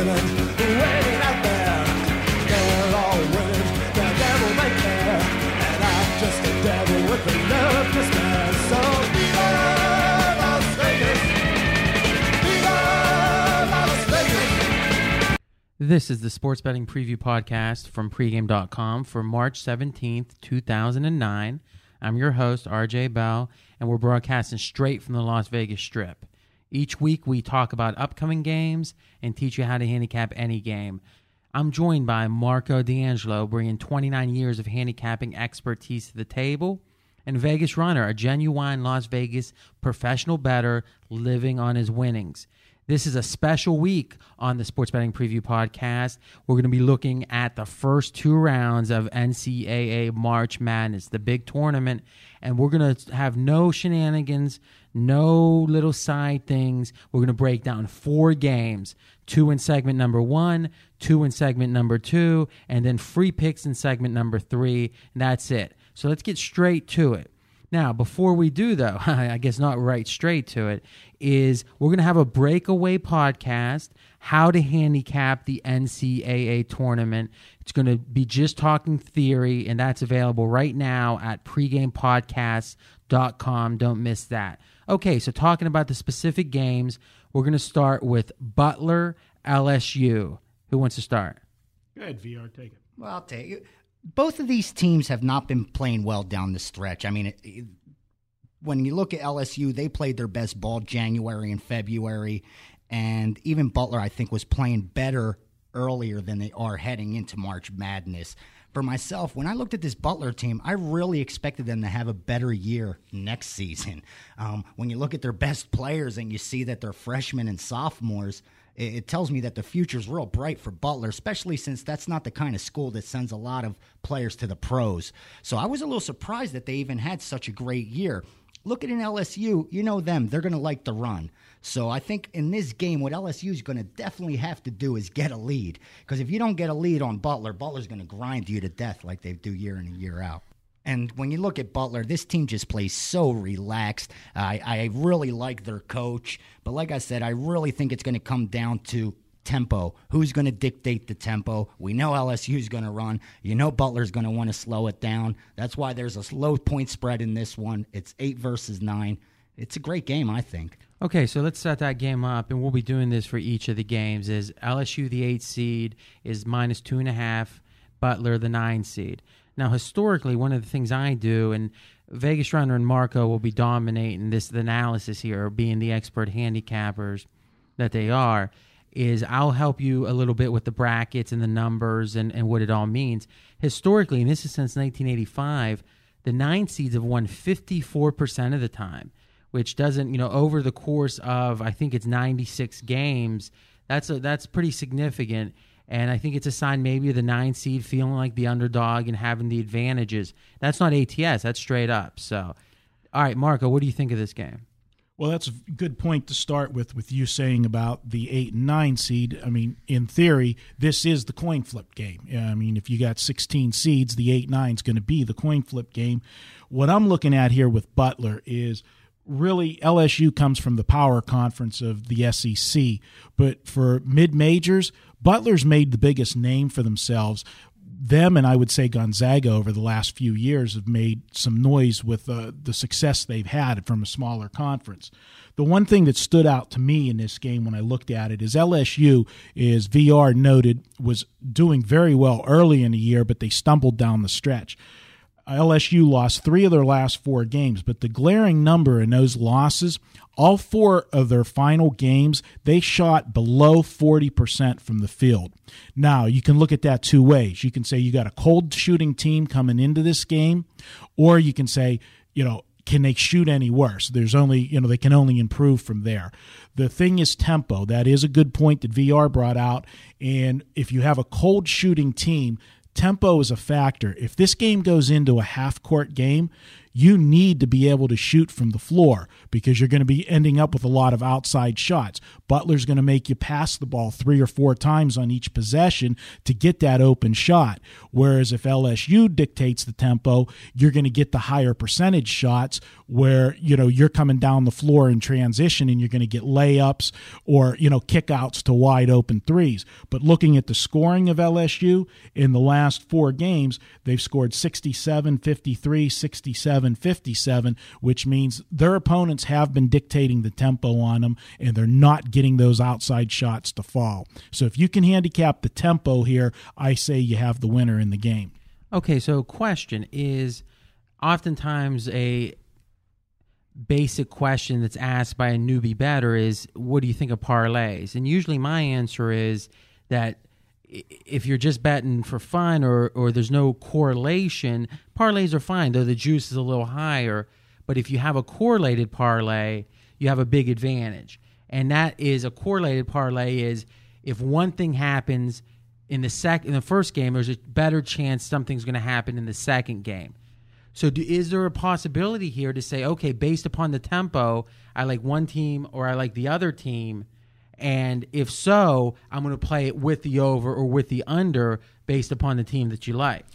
This is the Sports Betting Preview Podcast from pregame.com for March 17th, 2009. I'm your host, RJ Bell, and we're broadcasting straight from the Las Vegas Strip. Each week, we talk about upcoming games and teach you how to handicap any game. I'm joined by Marco D'Angelo, bringing 29 years of handicapping expertise to the table, and Vegas Runner, a genuine Las Vegas professional bettor living on his winnings. This is a special week on the Sports Betting Preview Podcast. We're going to be looking at the first two rounds of NCAA March Madness, the big tournament, and we're going to have no shenanigans, no little side things. We're going to break down four games two in segment number one, two in segment number two, and then free picks in segment number three. And that's it. So let's get straight to it. Now, before we do, though, I guess not right straight to it, is we're going to have a breakaway podcast, how to handicap the NCAA tournament. It's going to be just talking theory, and that's available right now at pregamepodcast.com. Don't miss that. Okay, so talking about the specific games, we're going to start with Butler LSU. Who wants to start? Go ahead, VR, take it. Well, I'll take you, both of these teams have not been playing well down the stretch. I mean, it, it, when you look at LSU, they played their best ball January and February, and even Butler, I think, was playing better earlier than they are heading into March Madness. For myself, when I looked at this Butler team, I really expected them to have a better year next season. Um, when you look at their best players and you see that they're freshmen and sophomores, it, it tells me that the future's real bright for Butler, especially since that's not the kind of school that sends a lot of players to the pros. So I was a little surprised that they even had such a great year. Look at an LSU, you know them, they're going to like the run. So I think in this game, what LSU is going to definitely have to do is get a lead. Because if you don't get a lead on Butler, Butler's going to grind you to death like they do year in and year out. And when you look at Butler, this team just plays so relaxed. I, I really like their coach. But like I said, I really think it's going to come down to tempo. Who's going to dictate the tempo? We know LSU's going to run. You know Butler's going to want to slow it down. That's why there's a low point spread in this one. It's eight versus nine. It's a great game, I think. Okay, so let's set that game up, and we'll be doing this for each of the games. Is LSU the eight seed is minus two and a half, Butler the nine seed. Now, historically, one of the things I do, and Vegas Runner and Marco will be dominating this analysis here, being the expert handicappers that they are, is I'll help you a little bit with the brackets and the numbers and, and what it all means. Historically, and this is since 1985, the nine seeds have won 54% of the time which doesn't, you know, over the course of I think it's 96 games, that's a, that's pretty significant. And I think it's a sign maybe of the nine seed feeling like the underdog and having the advantages. That's not ATS, that's straight up. So, all right, Marco, what do you think of this game? Well, that's a good point to start with, with you saying about the eight and nine seed. I mean, in theory, this is the coin flip game. I mean, if you got 16 seeds, the eight nine is going to be the coin flip game. What I'm looking at here with Butler is really LSU comes from the power conference of the SEC, but for mid majors, Butler's made the biggest name for themselves. Them and I would say Gonzaga over the last few years have made some noise with uh, the success they've had from a smaller conference. The one thing that stood out to me in this game when I looked at it is LSU, is VR noted, was doing very well early in the year, but they stumbled down the stretch. LSU lost three of their last four games, but the glaring number in those losses, all four of their final games, they shot below 40% from the field. Now, you can look at that two ways. You can say you got a cold shooting team coming into this game, or you can say, you know, can they shoot any worse? There's only, you know, they can only improve from there. The thing is tempo. That is a good point that VR brought out. And if you have a cold shooting team, tempo is a factor. If this game goes into a half court game, you need to be able to shoot from the floor because you're going to be ending up with a lot of outside shots. Butler's going to make you pass the ball three or four times on each possession to get that open shot. Whereas if LSU dictates the tempo, you're going to get the higher percentage shots where, you know, you're coming down the floor in transition and you're going to get layups or, you know, kickouts to wide open threes. But looking at the scoring of LSU in the last four games, they've scored 67, 53, 67, 57, which means their opponents have been dictating the tempo on them and they're not getting those outside shots to fall. So if you can handicap the tempo here, I say you have the winner in the game. Okay, so question is oftentimes a basic question that's asked by a newbie better is what do you think of parlays? And usually my answer is that if you're just betting for fun or or there's no correlation, parlays are fine, though the juice is a little higher. But if you have a correlated parlay, you have a big advantage. And that is a correlated parlay is if one thing happens in the sec in the first game, there's a better chance something's going to happen in the second game. So, do, is there a possibility here to say, okay, based upon the tempo, I like one team or I like the other team, and if so, I'm going to play it with the over or with the under based upon the team that you like.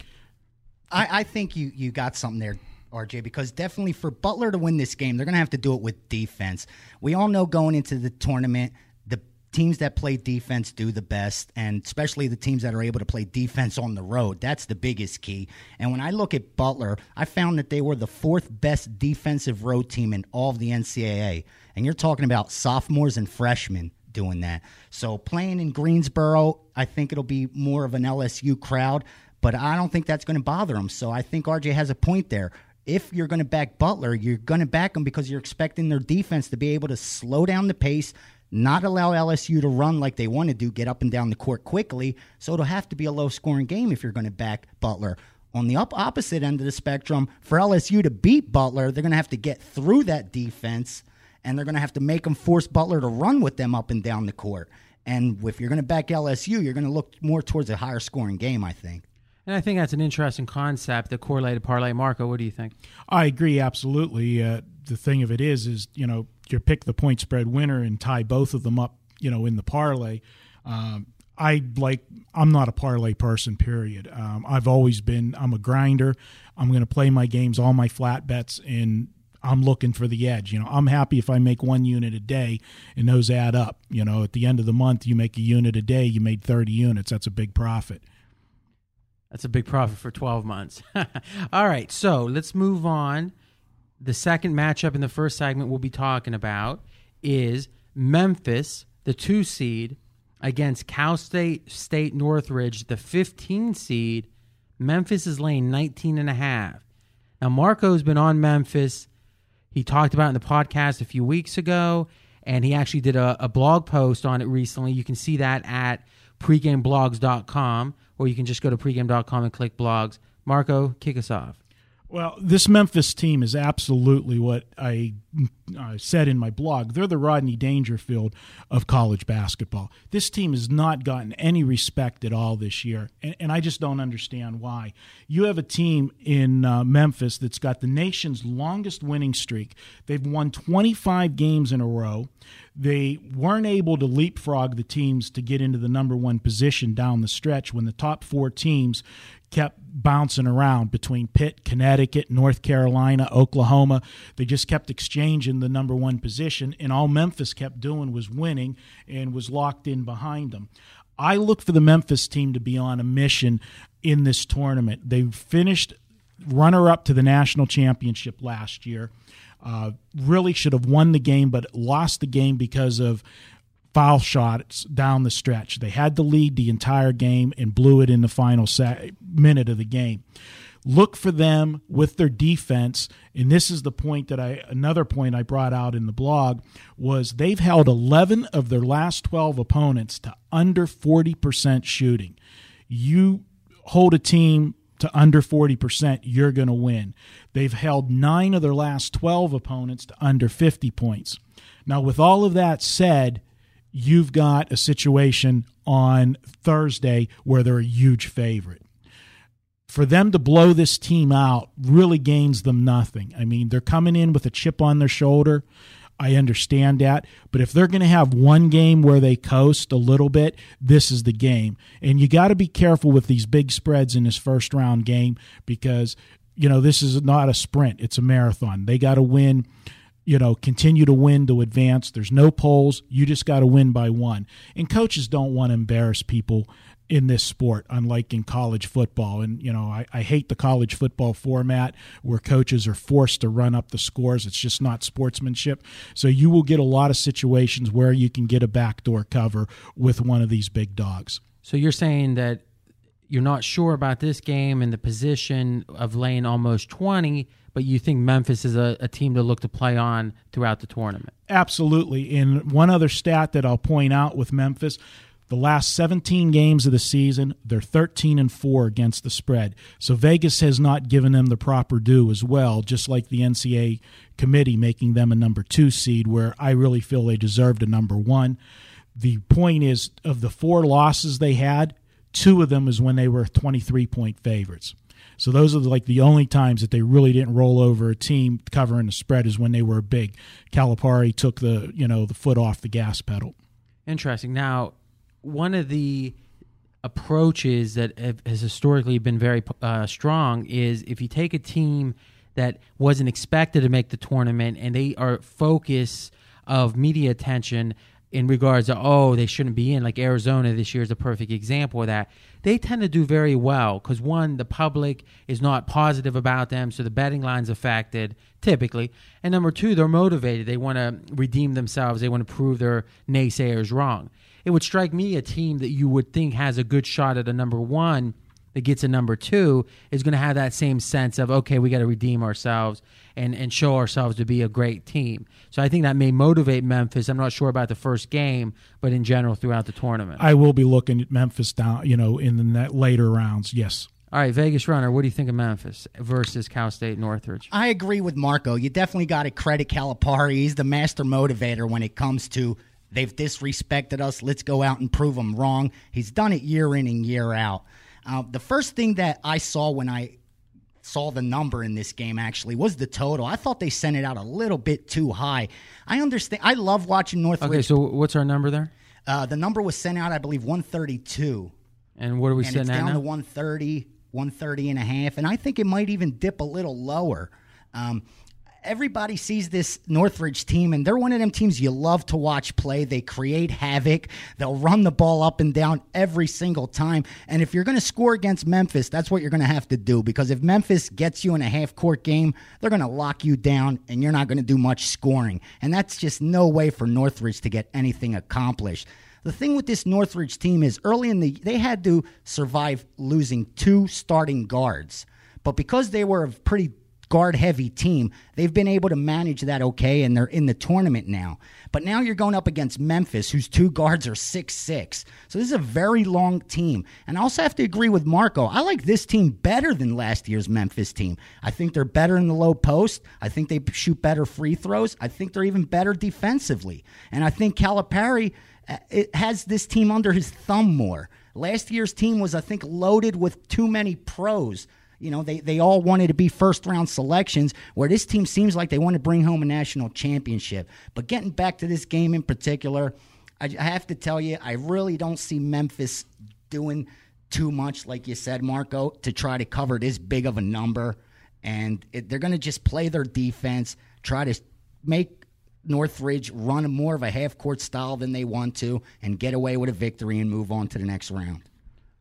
I, I think you you got something there, RJ, because definitely for Butler to win this game, they're going to have to do it with defense. We all know going into the tournament, the teams that play defense do the best, and especially the teams that are able to play defense on the road. That's the biggest key. And when I look at Butler, I found that they were the fourth best defensive road team in all of the NCAA. And you're talking about sophomores and freshmen doing that. So playing in Greensboro, I think it'll be more of an LSU crowd, but I don't think that's going to bother them. So I think RJ has a point there. If you're going to back Butler, you're going to back them because you're expecting their defense to be able to slow down the pace, not allow LSU to run like they want to do, get up and down the court quickly. So it'll have to be a low scoring game if you're going to back Butler. On the opposite end of the spectrum, for LSU to beat Butler, they're going to have to get through that defense and they're going to have to make them force Butler to run with them up and down the court. And if you're going to back LSU, you're going to look more towards a higher scoring game, I think. And I think that's an interesting concept, the correlated parlay. Marco, what do you think? I agree absolutely. Uh, the thing of it is, is you know you pick the point spread winner and tie both of them up, you know, in the parlay. Um, I like. I'm not a parlay person. Period. Um, I've always been. I'm a grinder. I'm going to play my games, all my flat bets, and I'm looking for the edge. You know, I'm happy if I make one unit a day and those add up. You know, at the end of the month, you make a unit a day, you made 30 units. That's a big profit. That's a big profit for 12 months. All right, so let's move on. The second matchup in the first segment we'll be talking about is Memphis, the two seed, against Cal State State Northridge, the 15 seed. Memphis is laying 19 and a half. Now, Marco's been on Memphis. He talked about in the podcast a few weeks ago, and he actually did a, a blog post on it recently. You can see that at pregameblogs.com, or you can just go to pregame.com and click blogs. Marco, kick us off. Well, this Memphis team is absolutely what I uh, said in my blog. They're the Rodney Dangerfield of college basketball. This team has not gotten any respect at all this year, and, and I just don't understand why. You have a team in uh, Memphis that's got the nation's longest winning streak. They've won 25 games in a row. They weren't able to leapfrog the teams to get into the number one position down the stretch when the top four teams kept bouncing around between Pitt, Connecticut, North Carolina, Oklahoma. They just kept exchanging the number one position, and all Memphis kept doing was winning and was locked in behind them. I look for the Memphis team to be on a mission in this tournament. They finished runner up to the national championship last year. Uh, really should have won the game, but lost the game because of foul shots down the stretch. They had the lead the entire game and blew it in the final minute of the game. Look for them with their defense, and this is the point that I another point I brought out in the blog was they've held 11 of their last 12 opponents to under 40% shooting. You hold a team to under 40%, you're going to win. They've held 9 of their last 12 opponents to under 50 points. Now, with all of that said, you've got a situation on Thursday where they're a huge favorite. for them to blow this team out really gains them nothing. I mean, they're coming in with a chip on their shoulder. I understand that. But if they're going to have one game where they coast a little bit, this is the game. And you got to be careful with these big spreads in this first round game because, you know, this is not a sprint, it's a marathon. They got to win you know, continue to win to advance. There's no polls. You just got to win by one. And coaches don't want to embarrass people in this sport, unlike in college football. And, you know, I, I hate the college football format where coaches are forced to run up the scores. It's just not sportsmanship. So you will get a lot of situations where you can get a backdoor cover with one of these big dogs. So you're saying that you're not sure about this game and the position of laying almost 20 but you think Memphis is a, a, team to look to play on throughout the tournament. Absolutely. And one other stat that I'll point out with Memphis the last 17 games of the season, they're 13 and 4 against the spread. So Vegas has not given them the proper due as well, just like the NCAA committee making them a number 2 seed where I really feel they deserved a number 1. The point is of the four losses they had, two of them is when they were 23 point favorites. So those are like the only times that they really didn't roll over a team covering the spread is when they were big. Calipari took the you know the foot off the gas pedal. Interesting. Now, one of the approaches that have, has historically been very uh, strong is if you take a team that wasn't expected to make the tournament and they are focus of media attention in regards to oh they shouldn't be in like Arizona this year is a perfect example of that they tend to do very well because one the public is not positive about them so the betting line's affected typically and number two they're motivated they want to redeem themselves they want to prove their naysayers wrong it would strike me a team that you would think has a good shot at a number one that gets a number two is going to have that same sense of okay we got to redeem ourselves and and show ourselves to be a great team so i think that may motivate memphis i'm not sure about the first game but in general throughout the tournament i will be looking at memphis down you know in the later rounds yes all right, Vegas Runner, what do you think of Memphis versus Cal State Northridge? I agree with Marco. You definitely got to credit Calipari. He's the master motivator when it comes to they've disrespected us. Let's go out and prove them wrong. He's done it year in and year out. Uh, the first thing that I saw when I saw the number in this game actually was the total. I thought they sent it out a little bit too high. I understand. I love watching Northridge. Okay, so what's our number there? Uh, the number was sent out, I believe, 132. And what are we and sitting it's down now? to 130, 130 and a half. And I think it might even dip a little lower. Um, everybody sees this Northridge team, and they're one of them teams you love to watch play. They create havoc. They'll run the ball up and down every single time. And if you're going to score against Memphis, that's what you're going to have to do. Because if Memphis gets you in a half court game, they're going to lock you down, and you're not going to do much scoring. And that's just no way for Northridge to get anything accomplished. The thing with this Northridge team is early in the they had to survive losing two starting guards. But because they were a pretty guard heavy team. They've been able to manage that okay, and they're in the tournament now. But now you're going up against Memphis, whose two guards are six six. So this is a very long team. And I also have to agree with Marco. I like this team better than last year's Memphis team. I think they're better in the low post. I think they shoot better free throws. I think they're even better defensively. And I think Calipari uh, has this team under his thumb more. Last year's team was, I think, loaded with too many pros. You know, they, they all wanted to be first round selections, where this team seems like they want to bring home a national championship. But getting back to this game in particular, I, I have to tell you, I really don't see Memphis doing too much, like you said, Marco, to try to cover this big of a number. And it, they're going to just play their defense, try to make Northridge run more of a half court style than they want to, and get away with a victory and move on to the next round.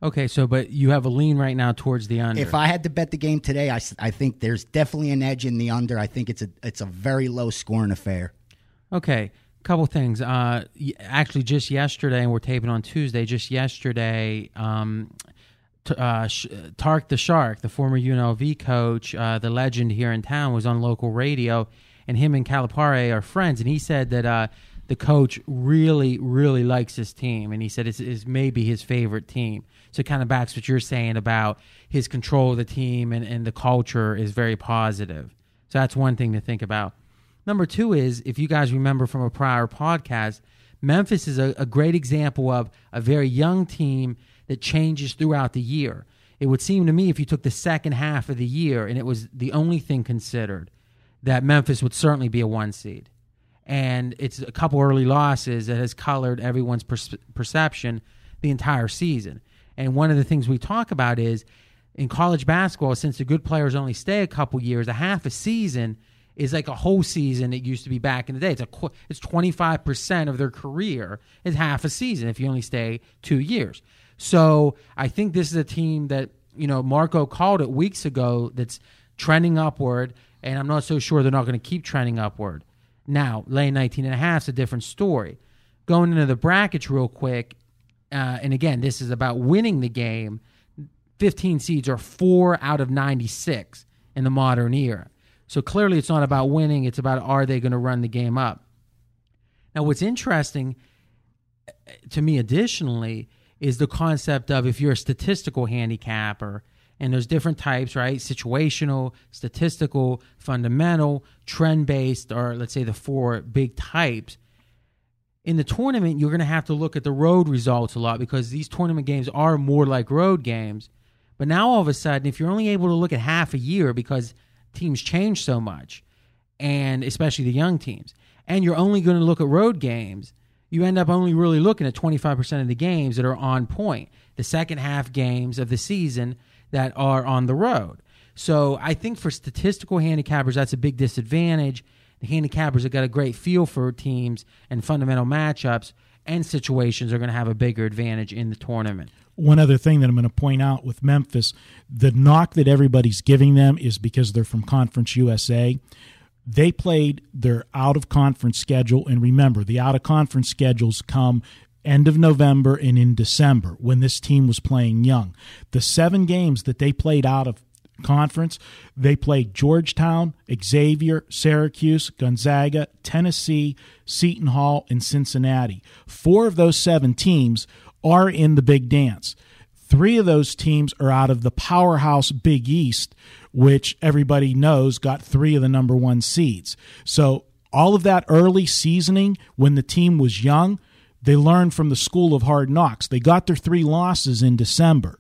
Okay, so but you have a lean right now towards the under. If I had to bet the game today, I, I think there's definitely an edge in the under. I think it's a it's a very low scoring affair. Okay, couple things. Uh, actually, just yesterday, and we're taping on Tuesday. Just yesterday, um, t- uh, Sh- Tark the Shark, the former UNLV coach, uh, the legend here in town, was on local radio, and him and Calipari are friends, and he said that uh, the coach really, really likes his team, and he said it's, it's maybe his favorite team. So it kind of backs what you're saying about his control of the team and, and the culture is very positive. So that's one thing to think about. Number two is, if you guys remember from a prior podcast, Memphis is a, a great example of a very young team that changes throughout the year. it would seem to me if you took the second half of the year and it was the only thing considered, that Memphis would certainly be a one seed. And it's a couple early losses that has colored everyone's per- perception the entire season. And one of the things we talk about is in college basketball, since the good players only stay a couple years, a half a season is like a whole season. It used to be back in the day. It's a it's twenty five percent of their career is half a season if you only stay two years. So I think this is a team that you know Marco called it weeks ago. That's trending upward, and I'm not so sure they're not going to keep trending upward. Now, lane 19 and a half is a different story. Going into the brackets real quick, uh, and again, this is about winning the game. 15 seeds are four out of 96 in the modern era. So clearly, it's not about winning, it's about are they going to run the game up. Now, what's interesting uh, to me additionally is the concept of if you're a statistical handicapper, and there's different types, right? Situational, statistical, fundamental, trend based, or let's say the four big types. In the tournament, you're going to have to look at the road results a lot because these tournament games are more like road games. But now all of a sudden, if you're only able to look at half a year because teams change so much, and especially the young teams, and you're only going to look at road games, you end up only really looking at 25% of the games that are on point. The second half games of the season that are on the road. So I think for statistical handicappers, that's a big disadvantage. The handicappers have got a great feel for teams and fundamental matchups and situations are going to have a bigger advantage in the tournament. One other thing that I'm going to point out with Memphis, the knock that everybody's giving them is because they're from Conference USA. They played their out of conference schedule, and remember, the out of conference schedules come end of November and in December when this team was playing young. The seven games that they played out of conference, they played Georgetown, Xavier, Syracuse, Gonzaga, Tennessee, Seton Hall, and Cincinnati. Four of those seven teams are in the big dance. Three of those teams are out of the powerhouse Big East, which everybody knows got three of the number one seeds. So, all of that early seasoning when the team was young, they learned from the school of hard knocks. They got their three losses in December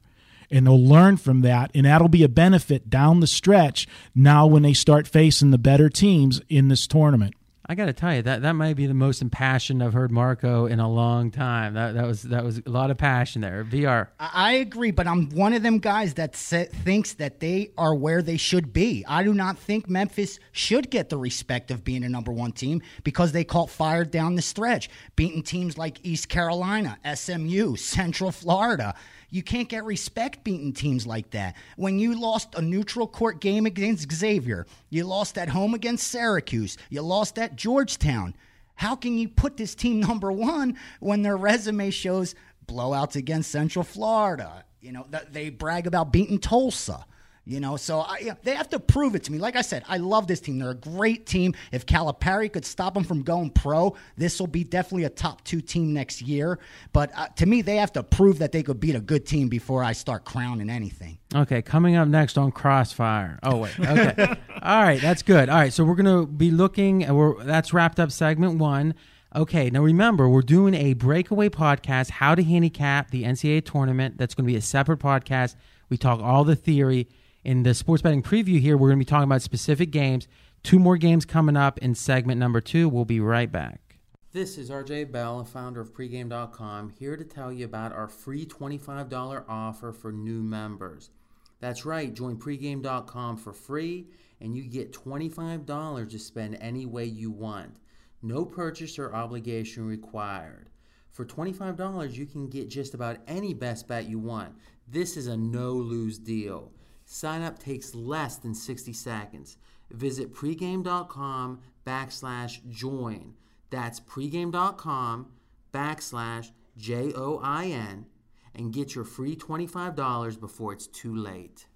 and they'll learn from that and that'll be a benefit down the stretch now when they start facing the better teams in this tournament I got to tell you that that might be the most impassioned I've heard Marco in a long time. That that was that was a lot of passion there. VR. I agree, but I'm one of them guys that thinks that they are where they should be. I do not think Memphis should get the respect of being a number one team because they caught fire down the stretch, beating teams like East Carolina, SMU, Central Florida. You can't get respect beating teams like that. When you lost a neutral court game against Xavier, you lost at home against Syracuse, you lost at Georgetown. How can you put this team number one when their resume shows blowouts against Central Florida? You know, they brag about beating Tulsa. You know, so I, yeah, they have to prove it to me. Like I said, I love this team. They're a great team. If Calipari could stop them from going pro, this will be definitely a top two team next year. But uh, to me, they have to prove that they could beat a good team before I start crowning anything. Okay, coming up next on Crossfire. Oh wait, okay, all right, that's good. All right, so we're gonna be looking. We're that's wrapped up segment one. Okay, now remember, we're doing a breakaway podcast, how to handicap the NCAA tournament. That's going to be a separate podcast. We talk all the theory. In the sports betting preview here, we're going to be talking about specific games. Two more games coming up in segment number two. We'll be right back. This is RJ Bell, founder of pregame.com, here to tell you about our free $25 offer for new members. That's right, join pregame.com for free and you get $25 to spend any way you want. No purchase or obligation required. For $25, you can get just about any best bet you want. This is a no lose deal. Sign up takes less than 60 seconds. Visit pregame.com backslash join. That's pregame.com backslash J O I N and get your free $25 before it's too late.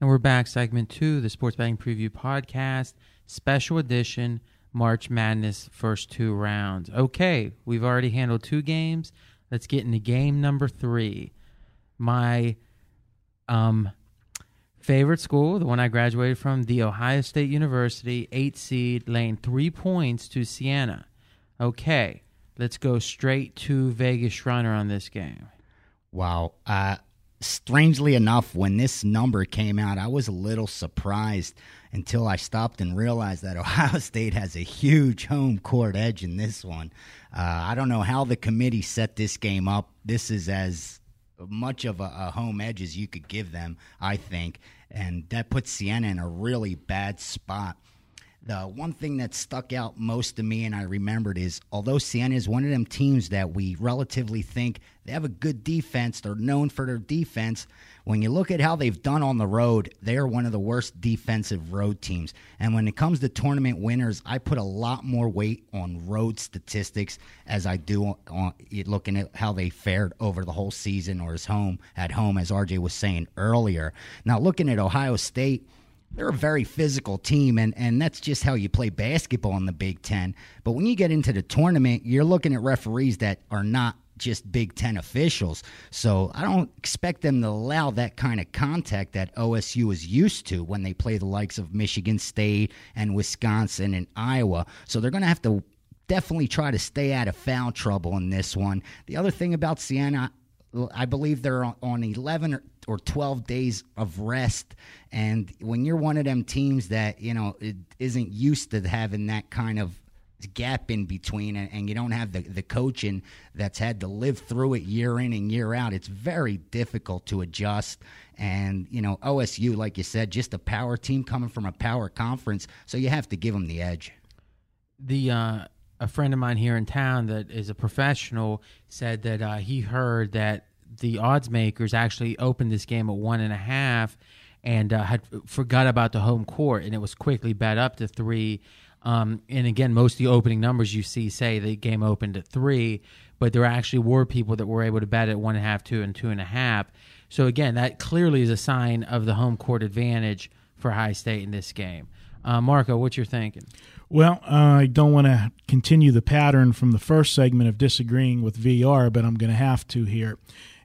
And we're back, segment two, the Sports Betting Preview Podcast, special edition, March Madness first two rounds. Okay, we've already handled two games. Let's get into game number three. My um, favorite school, the one I graduated from, the Ohio State University, eight seed, laying three points to Siena. Okay, let's go straight to Vegas Runner on this game. Wow. Uh, strangely enough, when this number came out, I was a little surprised until I stopped and realized that Ohio State has a huge home court edge in this one. Uh, I don't know how the committee set this game up. This is as much of a, a home edge as you could give them, I think. And that puts Siena in a really bad spot. The one thing that stuck out most to me and I remembered is although Siena is one of them teams that we relatively think they have a good defense, they're known for their defense. When you look at how they've done on the road, they are one of the worst defensive road teams. And when it comes to tournament winners, I put a lot more weight on road statistics as I do on looking at how they fared over the whole season or as home at home, as RJ was saying earlier. Now, looking at Ohio State they're a very physical team, and, and that's just how you play basketball in the Big Ten. But when you get into the tournament, you're looking at referees that are not just Big Ten officials. So I don't expect them to allow that kind of contact that OSU is used to when they play the likes of Michigan State and Wisconsin and Iowa. So they're going to have to definitely try to stay out of foul trouble in this one. The other thing about Siena, I believe they're on 11 or 12 days of rest. And when you're one of them teams that, you know, isn't used to having that kind of gap in between and, and, you don't have the, the coaching that's had to live through it year in and year out, it's very difficult to adjust. And, you know, OSU, like you said, just a power team coming from a power conference. So you have to give them the edge. The, uh, a friend of mine here in town that is a professional said that uh, he heard that the odds makers actually opened this game at one and a half and uh, had forgot about the home court, and it was quickly bet up to three. Um, and again, most of the opening numbers you see say the game opened at three, but there actually were people that were able to bet at one and a half, two, and two and a half. So again, that clearly is a sign of the home court advantage for Ohio State in this game. Uh, Marco, what you're thinking? Well, uh, I don't want to continue the pattern from the first segment of disagreeing with VR, but I'm going to have to here.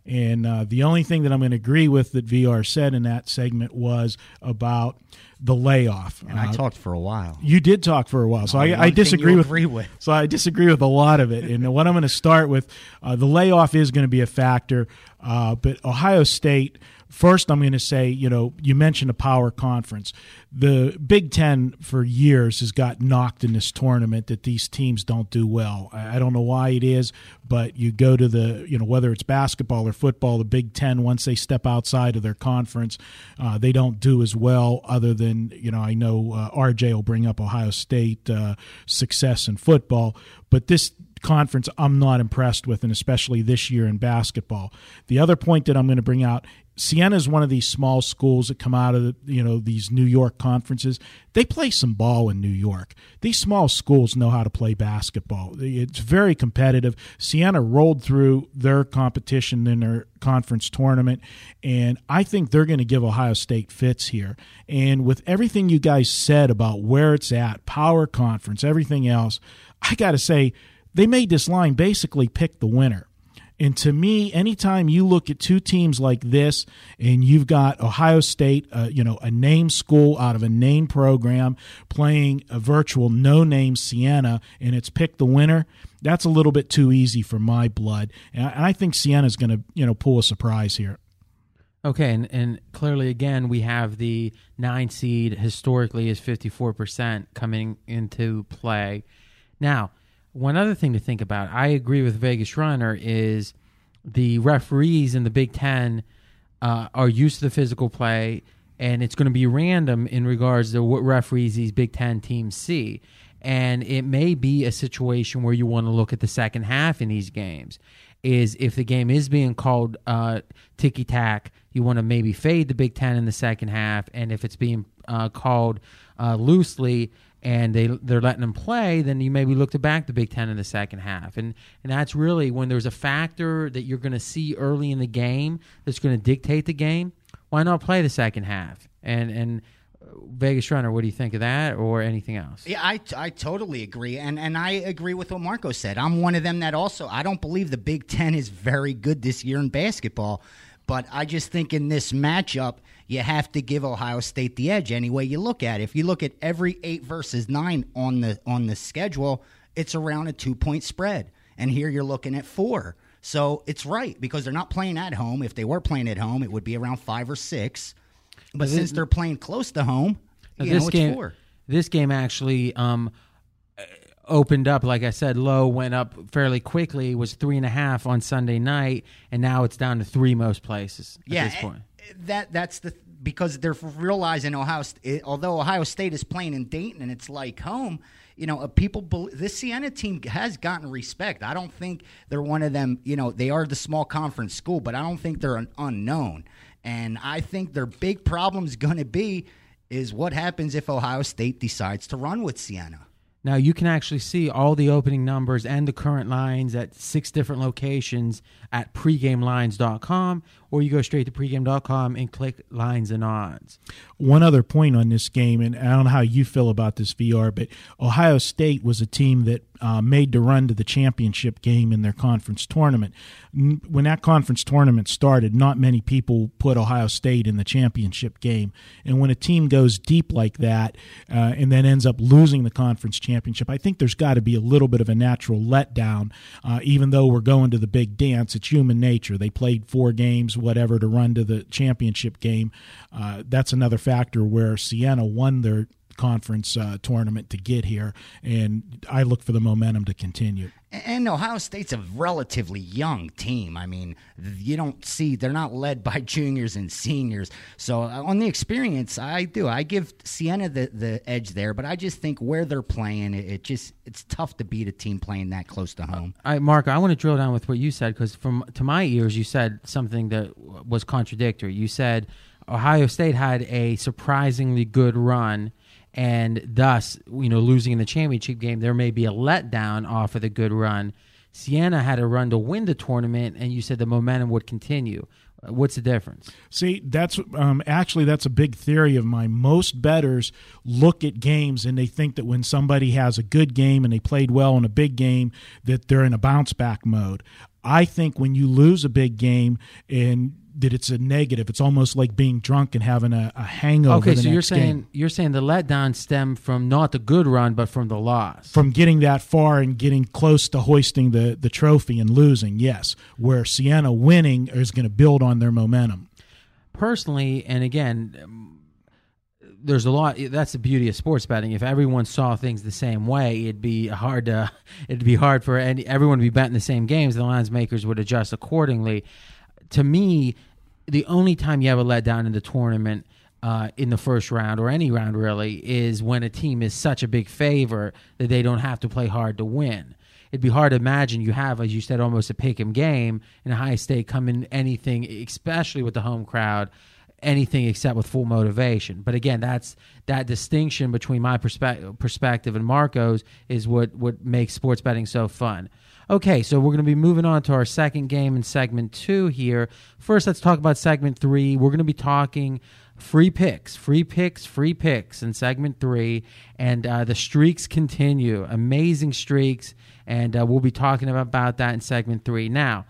And uh, the only thing that I'm going to agree with that VR said in that segment was about the layoff. And I uh, talked for a while. You did talk for a while, so I, I, disagree with, with, So I disagree with a lot of it. And what I'm going to start with, uh, the layoff is going to be a factor, uh, but Ohio State First, I'm going to say, you know, you mentioned a power conference. The Big Ten for years has got knocked in this tournament that these teams don't do well. I don't know why it is, but you go to the, you know, whether it's basketball or football, the Big Ten, once they step outside of their conference, uh, they don't do as well, other than, you know, I know uh, RJ will bring up Ohio State uh, success in football, but this conference I'm not impressed with, and especially this year in basketball. The other point that I'm going to bring out Siena is one of these small schools that come out of the, you know these New York conferences. They play some ball in New York. These small schools know how to play basketball. It's very competitive. Siena rolled through their competition in their conference tournament, and I think they're going to give Ohio State fits here. And with everything you guys said about where it's at, power conference, everything else, I got to say they made this line basically pick the winner. And to me, anytime you look at two teams like this, and you've got Ohio State, uh, you know, a name school out of a name program playing a virtual no-name Siena, and it's pick the winner. That's a little bit too easy for my blood, and I, think Siena's going to, you know, pull a surprise here. Okay, and, and clearly, again, we have the nine seed historically is fifty four percent coming into play. Now, one other thing to think about, I agree with Vegas Runner, is the referees in the Big Ten uh, are used to the physical play, and it's going to be random in regards to what referees these Big Ten teams see. And it may be a situation where you want to look at the second half in these games. Is if the game is being called uh, ticky tack, you want to maybe fade the Big Ten in the second half, and if it's being uh, called uh, loosely, and they they're letting them play, then you maybe look to back the Big Ten in the second half, and and that's really when there's a factor that you're going to see early in the game that's going to dictate the game. Why not play the second half? And and uh, Vegas Runner, what do you think of that, or anything else? Yeah, I, I totally agree, and and I agree with what Marco said. I'm one of them that also I don't believe the Big Ten is very good this year in basketball, but I just think in this matchup you have to give Ohio State the edge any way you look at it. If you look at every eight versus nine on the on the schedule, it's around a two point spread. and here you're looking at four. So it's right because they're not playing at home. If they were playing at home, it would be around five or six. But since they're playing close to home, you this know, it's game, four. this game actually um, opened up. Like I said, low went up fairly quickly. Was three and a half on Sunday night, and now it's down to three most places at yeah, this point. That that's the because they're realizing Ohio. Although Ohio State is playing in Dayton and it's like home, you know, uh, people. this Siena team has gotten respect. I don't think they're one of them. You know, they are the small conference school, but I don't think they're an unknown. And I think their big problem is going to be is what happens if Ohio State decides to run with Siena. Now you can actually see all the opening numbers and the current lines at six different locations at pregamelines.com, or you go straight to pregame.com and click lines and odds. One other point on this game, and I don't know how you feel about this VR, but Ohio State was a team that uh, made the run to the championship game in their conference tournament. When that conference tournament started, not many people put Ohio State in the championship game. And when a team goes deep like that uh, and then ends up losing the conference championship, I think there's got to be a little bit of a natural letdown. Uh, even though we're going to the big dance, it's human nature. They played four games, whatever, to run to the championship game. Uh, that's another factor where Siena won their conference uh, tournament to get here, and I look for the momentum to continue. And Ohio State's a relatively young team. I mean, you don't see they're not led by juniors and seniors. So uh, on the experience, I do. I give Siena the, the edge there, but I just think where they're playing, it, it just it's tough to beat a team playing that close to home. I, Mark, I want to drill down with what you said because, from to my ears, you said something that was contradictory. You said Ohio State had a surprisingly good run, and thus, you know, losing in the championship game, there may be a letdown off of the good run. Siena had a run to win the tournament, and you said the momentum would continue. What's the difference? See, that's um, actually that's a big theory of mine. Most betters look at games and they think that when somebody has a good game and they played well in a big game, that they're in a bounce back mode. I think when you lose a big game and that it's a negative, it's almost like being drunk and having a, a hangover. Okay, so you're saying game. you're saying the letdown stemmed from not the good run, but from the loss. from getting that far and getting close to hoisting the, the trophy and losing, yes. Where Siena winning is going to build on their momentum. personally, and again, there's a lot. That's the beauty of sports betting. If everyone saw things the same way, it'd be hard to. It'd be hard for any, everyone to be betting the same games. The lines makers would adjust accordingly. To me, the only time you have a letdown in the tournament. Uh, in the first round or any round really is when a team is such a big favor that they don't have to play hard to win it'd be hard to imagine you have, as you said, almost a pick 'em game in a high state come in anything, especially with the home crowd, anything except with full motivation. But again, that's that distinction between my perspe- perspective and Marco's is what what makes sports betting so fun. Okay, so we're going to be moving on to our second game in segment two here. First, let's talk about segment three. We're going to be talking free picks, free picks, free picks in segment three, and uh, the streaks continue. Amazing streaks, and uh, we'll be talking about that in segment three. Now,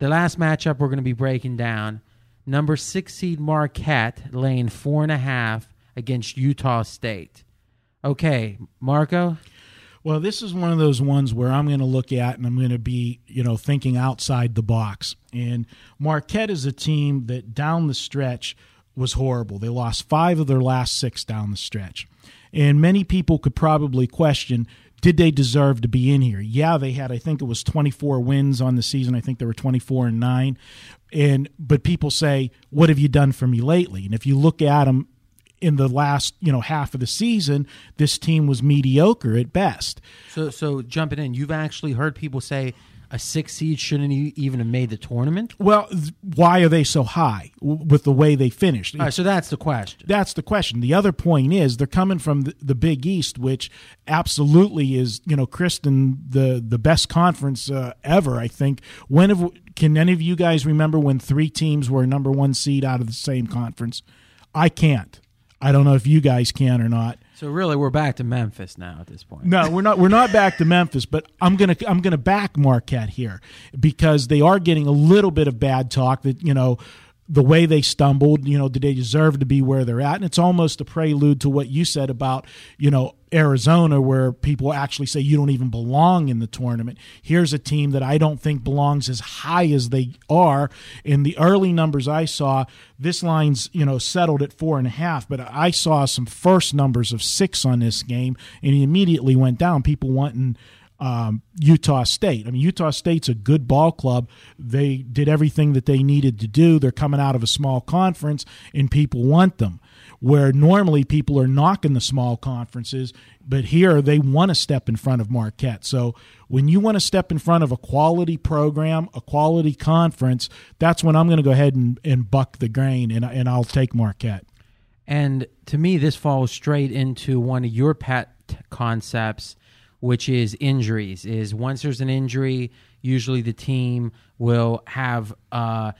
the last matchup we're going to be breaking down number six seed Marquette laying four and a half against Utah State. Okay, Marco. Well, this is one of those ones where I'm going to look at and I'm going to be, you know, thinking outside the box. And Marquette is a team that down the stretch was horrible. They lost five of their last six down the stretch. And many people could probably question did they deserve to be in here? Yeah, they had I think it was 24 wins on the season. I think they were 24 and 9. And but people say, "What have you done for me lately?" And if you look at them in the last, you know, half of the season, this team was mediocre at best. So, so jumping in, you've actually heard people say a six seed shouldn't even have made the tournament. Well, why are they so high with the way they finished? All right, so that's the question. That's the question. The other point is they're coming from the, the Big East, which absolutely is, you know, Kristen, the the best conference uh, ever. I think. When have can any of you guys remember when three teams were number one seed out of the same conference? I can't. I don't know if you guys can or not. So really, we're back to Memphis now at this point. No, we're not. We're not back to Memphis, but I'm gonna I'm gonna back Marquette here because they are getting a little bit of bad talk that you know the way they stumbled, you know, did they deserve to be where they're at? And it's almost a prelude to what you said about, you know, Arizona, where people actually say you don't even belong in the tournament. Here's a team that I don't think belongs as high as they are. In the early numbers I saw, this line's, you know, settled at four and a half, but I saw some first numbers of six on this game, and he immediately went down. People wanting um, Utah State. I mean, Utah State's a good ball club. They did everything that they needed to do. They're coming out of a small conference, and people want them. Where normally people are knocking the small conferences, but here they want to step in front of Marquette. So when you want to step in front of a quality program, a quality conference, that's when I'm going to go ahead and, and buck the grain, and, and I'll take Marquette. And to me, this falls straight into one of your pet concepts which is injuries. Is once there's an injury, usually the team will have uh,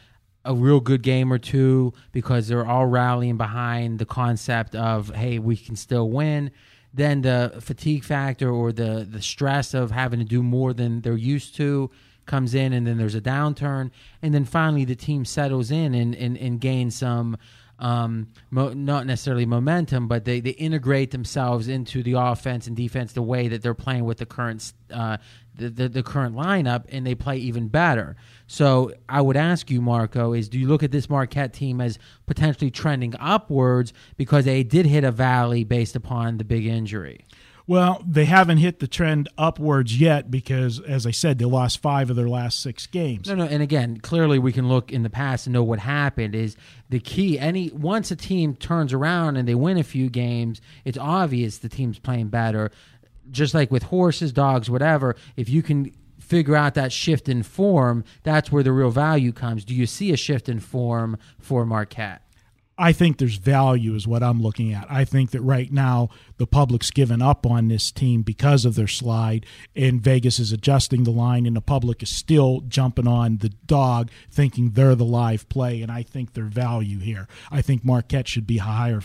a real good game or two because they're all rallying behind the concept of hey, we can still win. Then the fatigue factor or the the stress of having to do more than they're used to comes in, and then there's a downturn, and then finally the team settles in and and, and gains some um, mo- not necessarily momentum, but they, they integrate themselves into the offense and defense the way that they're playing with the current uh, the, the, the current lineup, and they play even better. So I would ask you, Marco, is do you look at this Marquette team as potentially trending upwards because they did hit a valley based upon the big injury? Well, they haven't hit the trend upwards yet because, as I said, they lost five of their last six games. No, no, and again, clearly we can look in the past and know what happened. Is the key? Any once a team turns around and they win a few games, it's obvious the team's playing better. Just like with horses, dogs, whatever. If you can figure out that shift in form, that's where the real value comes. Do you see a shift in form for Marquette? I think there's value, is what I'm looking at. I think that right now the public's given up on this team because of their slide, and Vegas is adjusting the line, and the public is still jumping on the dog, thinking they're the live play, and I think their value here. I think Marquette should be a higher,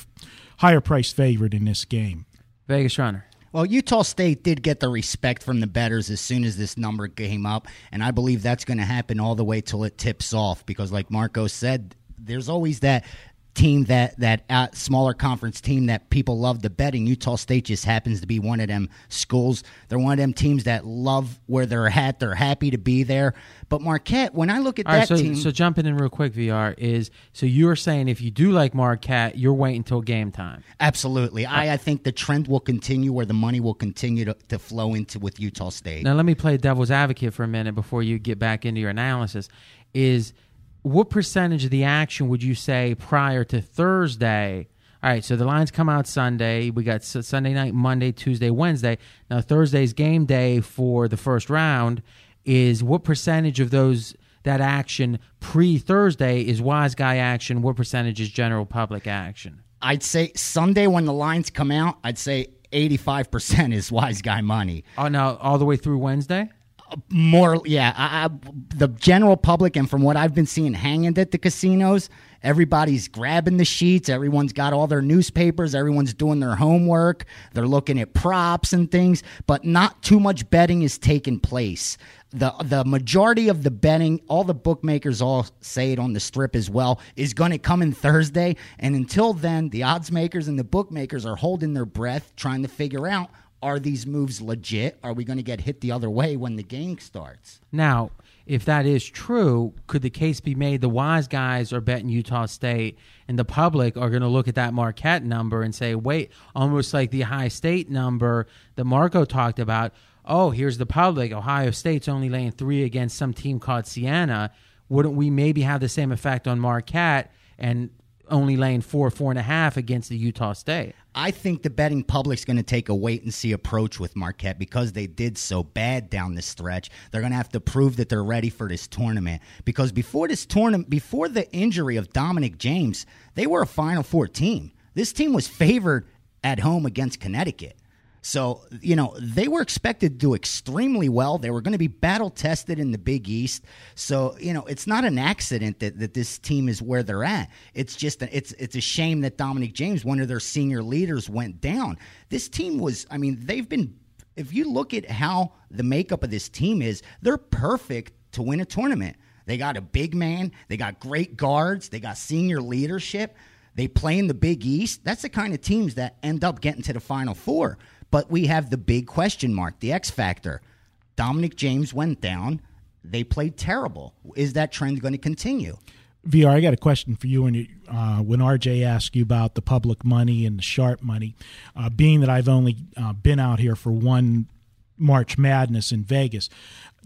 higher price favorite in this game. Vegas runner. Well, Utah State did get the respect from the betters as soon as this number came up, and I believe that's going to happen all the way till it tips off because, like Marco said, there's always that team that that uh, smaller conference team that people love the betting. Utah State just happens to be one of them schools. They're one of them teams that love where they're at. They're happy to be there. But Marquette, when I look at All that right, so, team, so jumping in real quick, VR is so you're saying if you do like Marquette, you're waiting until game time. absolutely, I, I think the trend will continue where the money will continue to, to flow into with Utah State. Now let me play devil's advocate for a minute before you get back into your analysis. Is what percentage of the action would you say prior to Thursday? All right, so the lines come out Sunday. We got Sunday night, Monday, Tuesday, Wednesday. Now Thursday's game day for the first round is what percentage of those that action pre Thursday is wise guy action? What percentage is general public action? I'd say Sunday when the lines come out, I'd say 85% is wise guy money. Oh, now all the way through Wednesday. More yeah I, I, the general public and from what i've been seeing hanging at the casinos everybody's grabbing the sheets. Everyone's got all their newspapers. Everyone's doing their homework. They're looking at props and things. But not too much betting is taking place. The the majority of the betting all the bookmakers all say it on the strip as well is going to come in Thursday. And until then the odds makers and the bookmakers are holding their breath trying to figure out are these moves legit? Are we going to get hit the other way when the game starts? Now, if that is true, could the case be made the wise guys are betting Utah State and the public are going to look at that Marquette number and say, wait, almost like the Ohio State number that Marco talked about. Oh, here's the public. Ohio State's only laying three against some team called Siena. Wouldn't we maybe have the same effect on Marquette and only laying four, four and a half against the Utah State? I think the betting public's going to take a wait and see approach with Marquette because they did so bad down the stretch. They're going to have to prove that they're ready for this tournament because before this tournament, before the injury of Dominic James, they were a Final Four team. This team was favored at home against Connecticut. So, you know, they were expected to do extremely well. They were going to be battle tested in the Big East. So, you know, it's not an accident that, that this team is where they're at. It's just a, it's it's a shame that Dominic James, one of their senior leaders, went down. This team was, I mean, they've been if you look at how the makeup of this team is, they're perfect to win a tournament. They got a big man. They got great guards. They got senior leadership. They play in the Big East. That's the kind of teams that end up getting to the Final Four. But we have the big question mark, the X factor. Dominic James went down. They played terrible. Is that trend going to continue? VR, I got a question for you. When you, uh, when RJ asked you about the public money and the sharp money, uh, being that I've only uh, been out here for one March Madness in Vegas,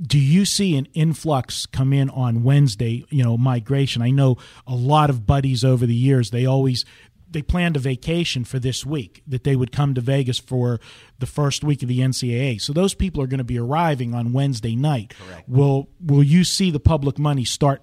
do you see an influx come in on Wednesday? You know, migration. I know a lot of buddies over the years. They always they planned a vacation for this week that they would come to Vegas for the first week of the NCAA. So those people are going to be arriving on Wednesday night. Correct. Will will you see the public money start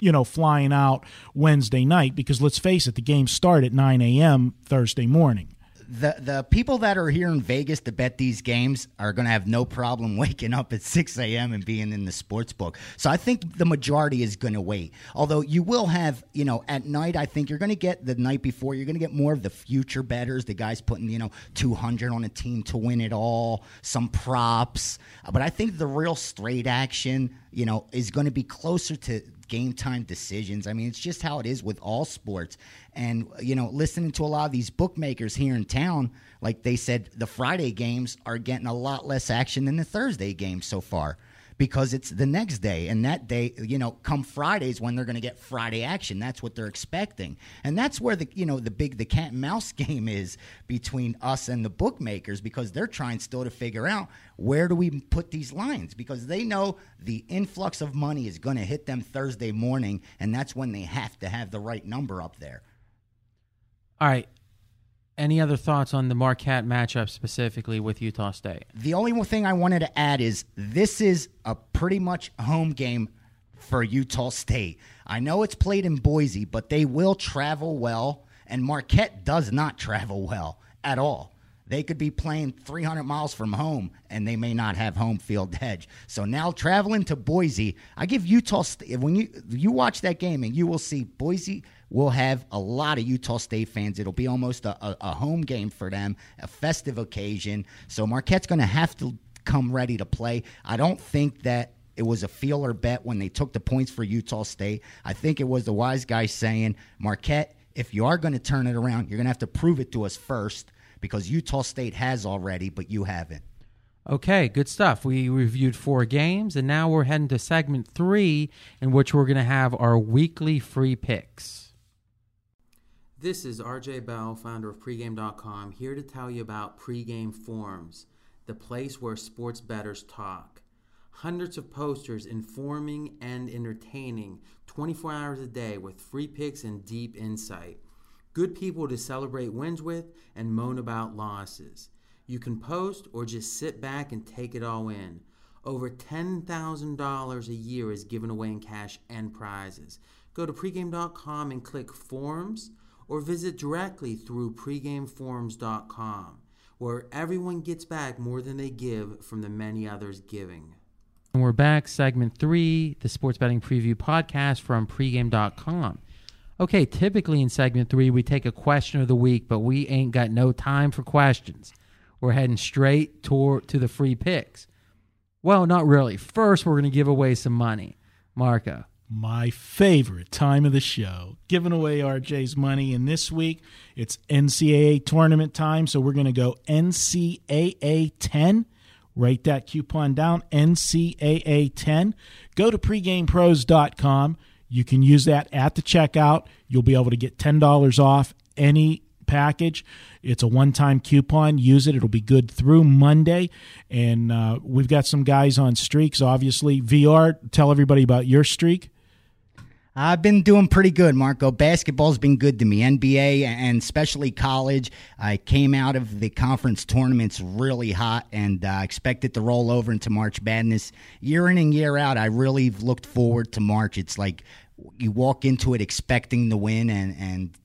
you know flying out Wednesday night because let's face it the games start at 9 a.m. Thursday morning. The the people that are here in Vegas to bet these games are going to have no problem waking up at 6 a.m. and being in the sports book. So I think the majority is going to wait. Although you will have, you know, at night, I think you're going to get the night before, you're going to get more of the future betters, the guys putting, you know, 200 on a team to win it all, some props. But I think the real straight action, you know, is going to be closer to game time decisions. I mean, it's just how it is with all sports. And, you know, listening to a lot of these bookmakers here in town, like they said, the Friday games are getting a lot less action than the Thursday games so far because it's the next day. And that day, you know, come Fridays when they're going to get Friday action. That's what they're expecting. And that's where the, you know, the big, the cat and mouse game is between us and the bookmakers because they're trying still to figure out where do we put these lines because they know the influx of money is going to hit them Thursday morning. And that's when they have to have the right number up there. All right. Any other thoughts on the Marquette matchup specifically with Utah State? The only thing I wanted to add is this is a pretty much home game for Utah State. I know it's played in Boise, but they will travel well, and Marquette does not travel well at all. They could be playing 300 miles from home, and they may not have home field edge. So now traveling to Boise, I give Utah State. When you you watch that game, and you will see Boise will have a lot of Utah State fans. It'll be almost a, a, a home game for them, a festive occasion. So Marquette's going to have to come ready to play. I don't think that it was a feeler bet when they took the points for Utah State. I think it was the wise guy saying, Marquette, if you are going to turn it around, you're going to have to prove it to us first because Utah State has already, but you haven't. Okay, good stuff. We reviewed four games, and now we're heading to segment three, in which we're going to have our weekly free picks. This is RJ Bell, founder of pregame.com, here to tell you about Pregame Forums, the place where sports bettors talk. Hundreds of posters informing and entertaining 24 hours a day with free picks and deep insight. Good people to celebrate wins with and moan about losses. You can post or just sit back and take it all in. Over $10,000 a year is given away in cash and prizes. Go to pregame.com and click forums or visit directly through pregameforums.com, where everyone gets back more than they give from the many others giving. And we're back, segment three, the sports betting preview podcast from pregame.com. Okay, typically in segment three, we take a question of the week, but we ain't got no time for questions. We're heading straight toward to the free picks. Well, not really. First, we're going to give away some money. Marco, my favorite time of the show, giving away RJ's money. And this week, it's NCAA tournament time. So we're going to go NCAA 10. Write that coupon down, NCAA 10. Go to pregamepros.com. You can use that at the checkout. You'll be able to get $10 off any package. It's a one time coupon. Use it. It'll be good through Monday. And uh, we've got some guys on streaks, obviously. VR, tell everybody about your streak. I've been doing pretty good, Marco. Basketball's been good to me. NBA and especially college. I came out of the conference tournaments really hot and uh, expected to roll over into March Madness. Year in and year out, I really looked forward to March. It's like you walk into it expecting to win and, and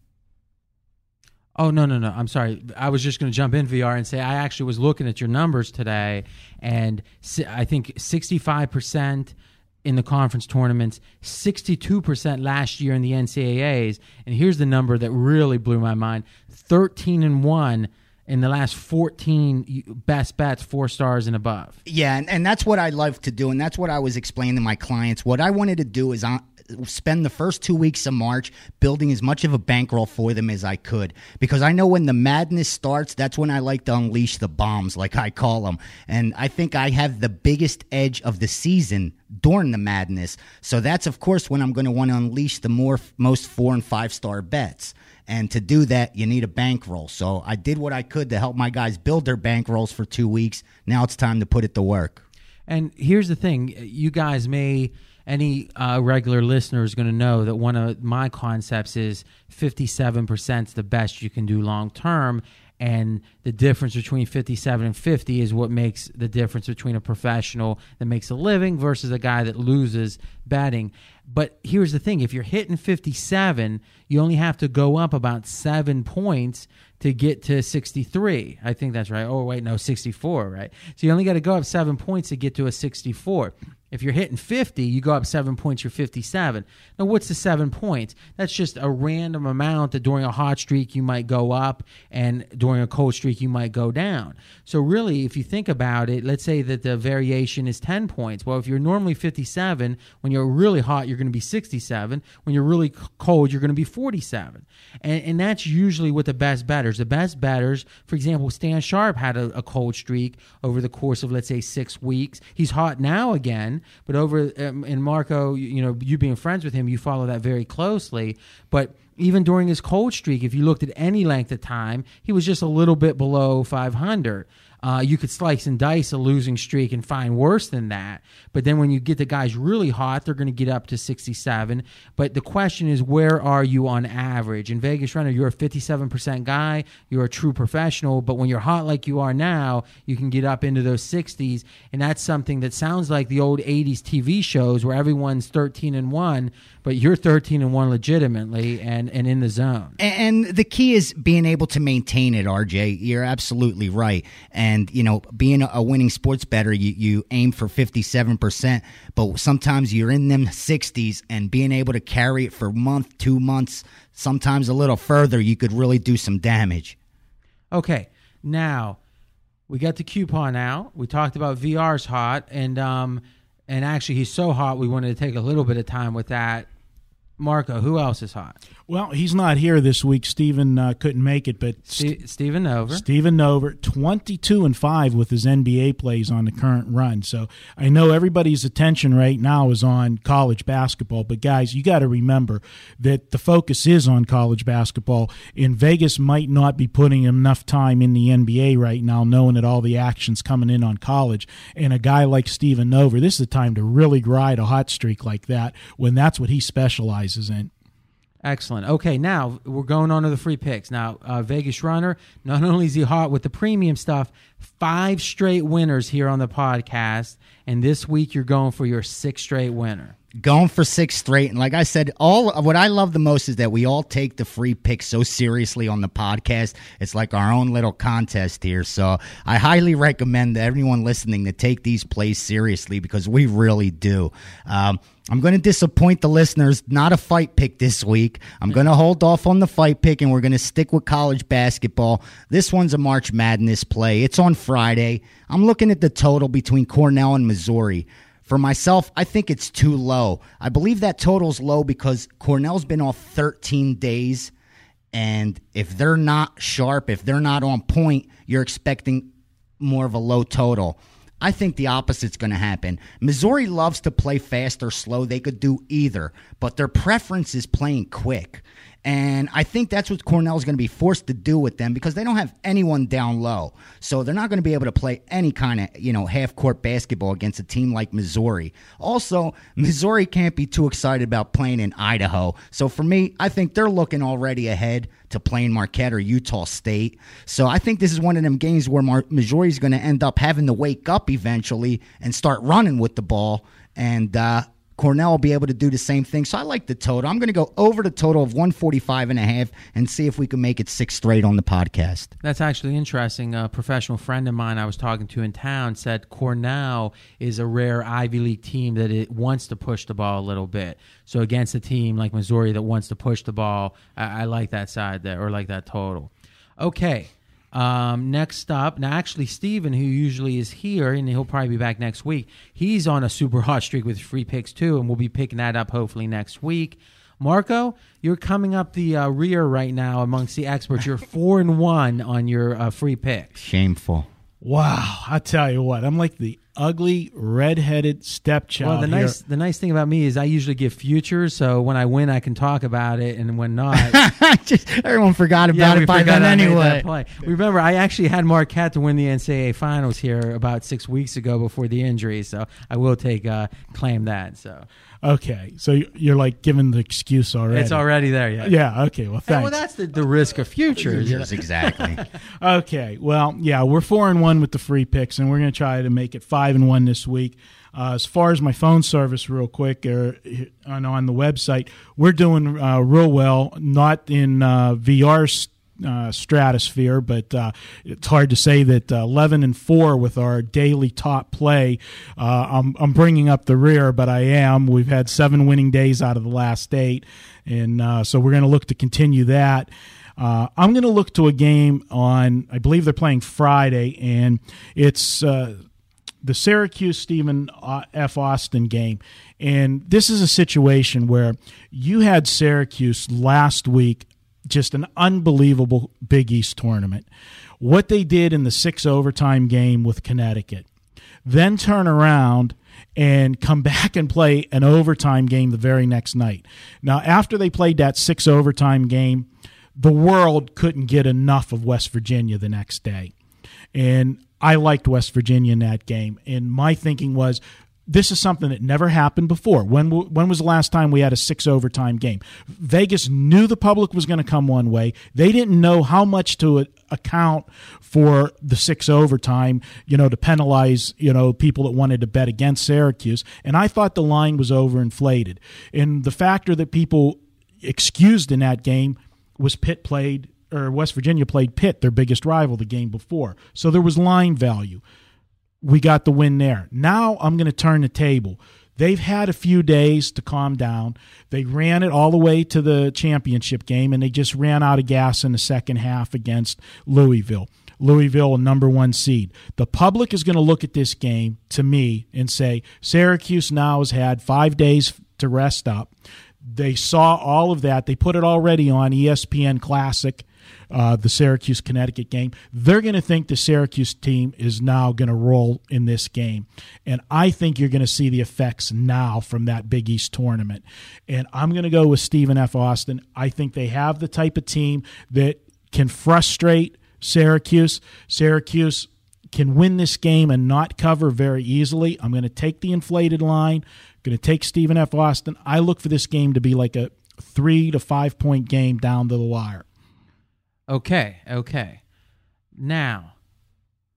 Oh no no no! I'm sorry. I was just going to jump in VR and say I actually was looking at your numbers today, and I think 65 percent in the conference tournaments, 62 percent last year in the NCAA's, and here's the number that really blew my mind: 13 and one in the last 14 best bets, four stars and above. Yeah, and, and that's what I love to do, and that's what I was explaining to my clients. What I wanted to do is on, spend the first two weeks of March building as much of a bankroll for them as I could, because I know when the madness starts, that's when I like to unleash the bombs, like I call them, and I think I have the biggest edge of the season during the madness. So that's of course when I'm going to want to unleash the more most four and five star bets. And to do that, you need a bankroll. So I did what I could to help my guys build their bankrolls for two weeks. Now it's time to put it to work. And here's the thing: you guys may any uh, regular listener is going to know that one of my concepts is 57% is the best you can do long term. And the difference between 57 and 50 is what makes the difference between a professional that makes a living versus a guy that loses betting. But here's the thing if you're hitting 57, you only have to go up about seven points to get to 63. I think that's right. Oh, wait, no, 64, right? So you only got to go up seven points to get to a 64. If you're hitting 50, you go up seven points, you're 57. Now, what's the seven points? That's just a random amount that during a hot streak you might go up, and during a cold streak you might go down. So, really, if you think about it, let's say that the variation is 10 points. Well, if you're normally 57, when you're really hot, you're going to be 67. When you're really cold, you're going to be 47. And, and that's usually what the best betters. The best betters, for example, Stan Sharp had a, a cold streak over the course of, let's say, six weeks. He's hot now again, but over um, and Marco, you know, you being friends with him, you follow that very closely. But even during his cold streak, if you looked at any length of time, he was just a little bit below 500. Uh, you could slice and dice a losing streak and find worse than that. But then when you get the guys really hot, they're going to get up to 67. But the question is, where are you on average? In Vegas Runner, you're a 57% guy, you're a true professional. But when you're hot like you are now, you can get up into those 60s. And that's something that sounds like the old 80s TV shows where everyone's 13 and 1, but you're 13 and 1 legitimately and, and in the zone. And the key is being able to maintain it, RJ. You're absolutely right. And, you know, being a winning sports better, you, you aim for 57%, but sometimes you're in them 60s and being able to carry it for month, two months, sometimes a little further, you could really do some damage. Okay, now we got the coupon out. We talked about VR's hot, and um, and actually he's so hot we wanted to take a little bit of time with that. Marco, who else is hot? Well, he's not here this week. Stephen uh, couldn't make it, but Ste Steven Nover. Steven Nover, 22 and 5 with his NBA plays on the current run. So I know everybody's attention right now is on college basketball, but guys, you got to remember that the focus is on college basketball. In Vegas might not be putting enough time in the NBA right now, knowing that all the action's coming in on college. And a guy like Steven Nover, this is the time to really ride a hot streak like that when that's what he specializes in. Excellent. Okay, now we're going on to the free picks. Now, uh, Vegas Runner, not only is he hot with the premium stuff, five straight winners here on the podcast. And this week you're going for your sixth straight winner. going for six straight. And like I said, all what I love the most is that we all take the free picks so seriously on the podcast. It's like our own little contest here. So I highly recommend everyone listening to take these plays seriously because we really do. Um, I'm going to disappoint the listeners. Not a fight pick this week. I'm going to hold off on the fight pick and we're going to stick with college basketball. This one's a March Madness play. It's on Friday. I'm looking at the total between Cornell and Missouri. For myself, I think it's too low. I believe that total's low because Cornell's been off 13 days. And if they're not sharp, if they're not on point, you're expecting more of a low total. I think the opposite's going to happen. Missouri loves to play fast or slow. They could do either, but their preference is playing quick. And I think that's what Cornell's going to be forced to do with them because they don't have anyone down low. So they're not going to be able to play any kind of, you know, half court basketball against a team like Missouri. Also, Missouri can't be too excited about playing in Idaho. So for me, I think they're looking already ahead to playing Marquette or Utah State. So I think this is one of them games where Mar- Missouri's going to end up having to wake up eventually and start running with the ball. And, uh, Cornell will be able to do the same thing. So I like the total. I'm going to go over the total of 145 and a half and see if we can make it six straight on the podcast. That's actually interesting. A professional friend of mine I was talking to in town said Cornell is a rare Ivy League team that it wants to push the ball a little bit. So against a team like Missouri that wants to push the ball, I, I like that side there or like that total. Okay, Um, next up, now actually, Steven, who usually is here, and he'll probably be back next week, he's on a super hot streak with free picks too, and we'll be picking that up hopefully next week. Marco, you're coming up the uh, rear right now amongst the experts. You're four and one on your uh, free picks. Shameful. Wow, I tell you what, I'm like the ugly red-headed stepchild. Well, the here. nice the nice thing about me is I usually give futures, so when I win, I can talk about it, and when not, Just, everyone forgot about we it by then anyway. play. Remember, I actually had Marquette to win the NCAA finals here about six weeks ago before the injury, so I will take uh, claim that. So Okay, so you're like giving the excuse already. it's already there. Yeah. Yeah. Okay. Well, Hey, thanks. well, that's the, the risk of futures. Yes, exactly. Okay. Well, yeah, we're four and one with the free picks, and we're going to try to make it five and one this week. Uh, as far as my phone service, real quick, uh, on, on the website, we're doing uh, real well. Not in uh, VR uh, stratosphere, but uh, it's hard to say that uh, 11 and 4 with our daily top play. Uh, I'm, I'm bringing up the rear, but I am. We've had seven winning days out of the last eight, and uh, so we're going to look to continue that. I'm going to look to a game on, I believe they're playing Friday, and it's the Syracuse Stephen uh, F. Austin game. And this is a situation where you had Syracuse last week, just an unbelievable Big East tournament. What they did in the six overtime game with Connecticut, then turn around and come back and play an overtime game the very next night. Now, after they played that six overtime game, the world couldn't get enough of West Virginia the next day. And I liked West Virginia in that game. And my thinking was, this is something that never happened before. When when was the last time we had a six overtime game? Vegas knew the public was going to come one way. They didn't know how much to account for the six overtime, you know, to penalize, you know, people that wanted to bet against Syracuse. And I thought the line was overinflated. And the factor that people excused in that game was Pitt played or West Virginia played Pitt, their biggest rival, the game before. So there was line value. We got the win there. Now I'm going to turn the table. They've had a few days to calm down. They ran it all the way to the championship game, and they just ran out of gas in the second half against Louisville. Louisville, a number one seed. The public is going to look at this game to me and say Syracuse now has had five days to rest up. They saw all of that. They put it already on ESPN Classic, uh, the Syracuse Connecticut game. They're going to think the Syracuse team is now going to roll in this game. And I think you're going to see the effects now from that Big East tournament. And I'm going to go with Stephen F. Austin. I think they have the type of team that can frustrate Syracuse. Syracuse can win this game and not cover very easily. I'm going to take the inflated line. I'm Going to take Stephen F. Austin. I look for this game to be like a three to five point game down to the wire. Okay, okay. Now,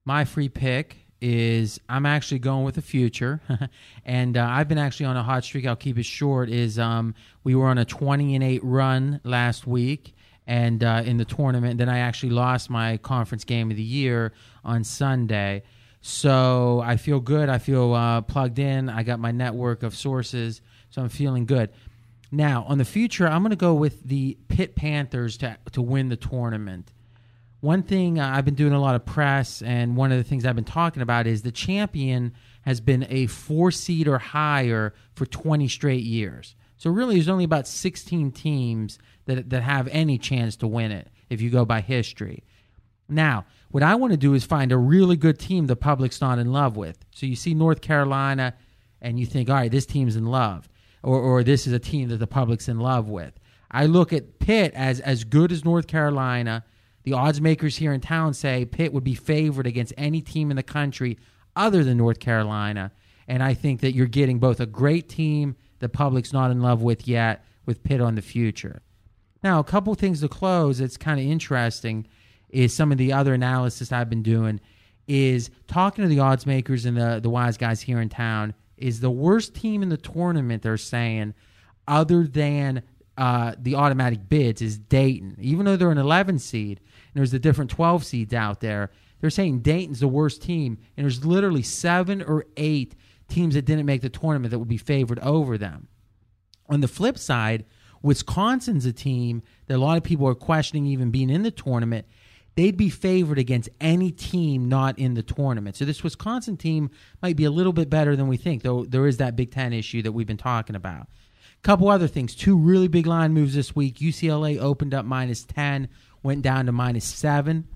my free pick is I'm actually going with the future, and uh, I've been actually on a hot streak. I'll keep it short. Is um, we were on a 20 and eight run last week, and uh, in the tournament, then I actually lost my conference game of the year on Sunday. So I feel good. I feel uh, plugged in. I got my network of sources, so I'm feeling good. Now, on the future, I'm going to go with the Pitt Panthers to to win the tournament. One thing uh, I've been doing a lot of press, and one of the things I've been talking about is the champion has been a four seed or higher for 20 straight years. So really, there's only about 16 teams that that have any chance to win it if you go by history. Now, what I want to do is find a really good team the public's not in love with. So you see North Carolina, and you think, all right, this team's in love, or or this is a team that the public's in love with. I look at Pitt as as good as North Carolina. The odds makers here in town say Pitt would be favored against any team in the country other than North Carolina. And I think that you're getting both a great team the public's not in love with yet, with Pitt on the future. Now, a couple things to close that's kind of interesting is some of the other analysis I've been doing is talking to the odds makers and the, the wise guys here in town is the worst team in the tournament they're saying other than uh, the automatic bids is Dayton. Even though they're an 11 seed and there's the different 12 seeds out there, they're saying Dayton's the worst team. And there's literally seven or eight teams that didn't make the tournament that would be favored over them. On the flip side, Wisconsin's a team that a lot of people are questioning even being in the tournament. They'd be favored against any team not in the tournament. So this Wisconsin team might be a little bit better than we think, though there is that Big Ten issue that we've been talking about. Couple other things. Two really big line moves this week. UCLA opened up minus 10, went down to minus 7,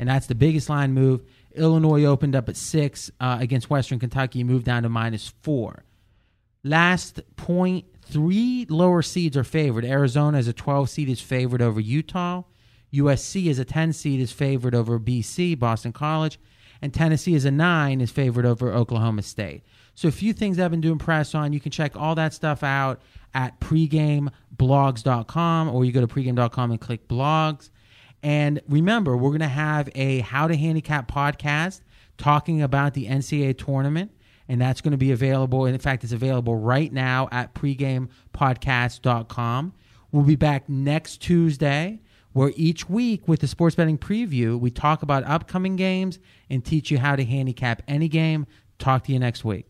and that's the biggest line move. Illinois opened up at 6 uh, against Western Kentucky, moved down to minus 4. Last point three lower seeds are favored. Arizona as a 12 seed is favored over Utah. USC as a 10 seed is favored over BC, Boston College. And Tennessee as a 9 is favored over Oklahoma State. So a few things I've been doing press on. You can check all that stuff out at pregameblogs.com or you go to pregame.com and click blogs. And remember, we're going to have a How to Handicap podcast talking about the NCAA tournament. And that's going to be available. And in fact, it's available right now at pregamepodcast.com. We'll be back next Tuesday, where each week with the sports betting preview, we talk about upcoming games and teach you how to handicap any game. Talk to you next week.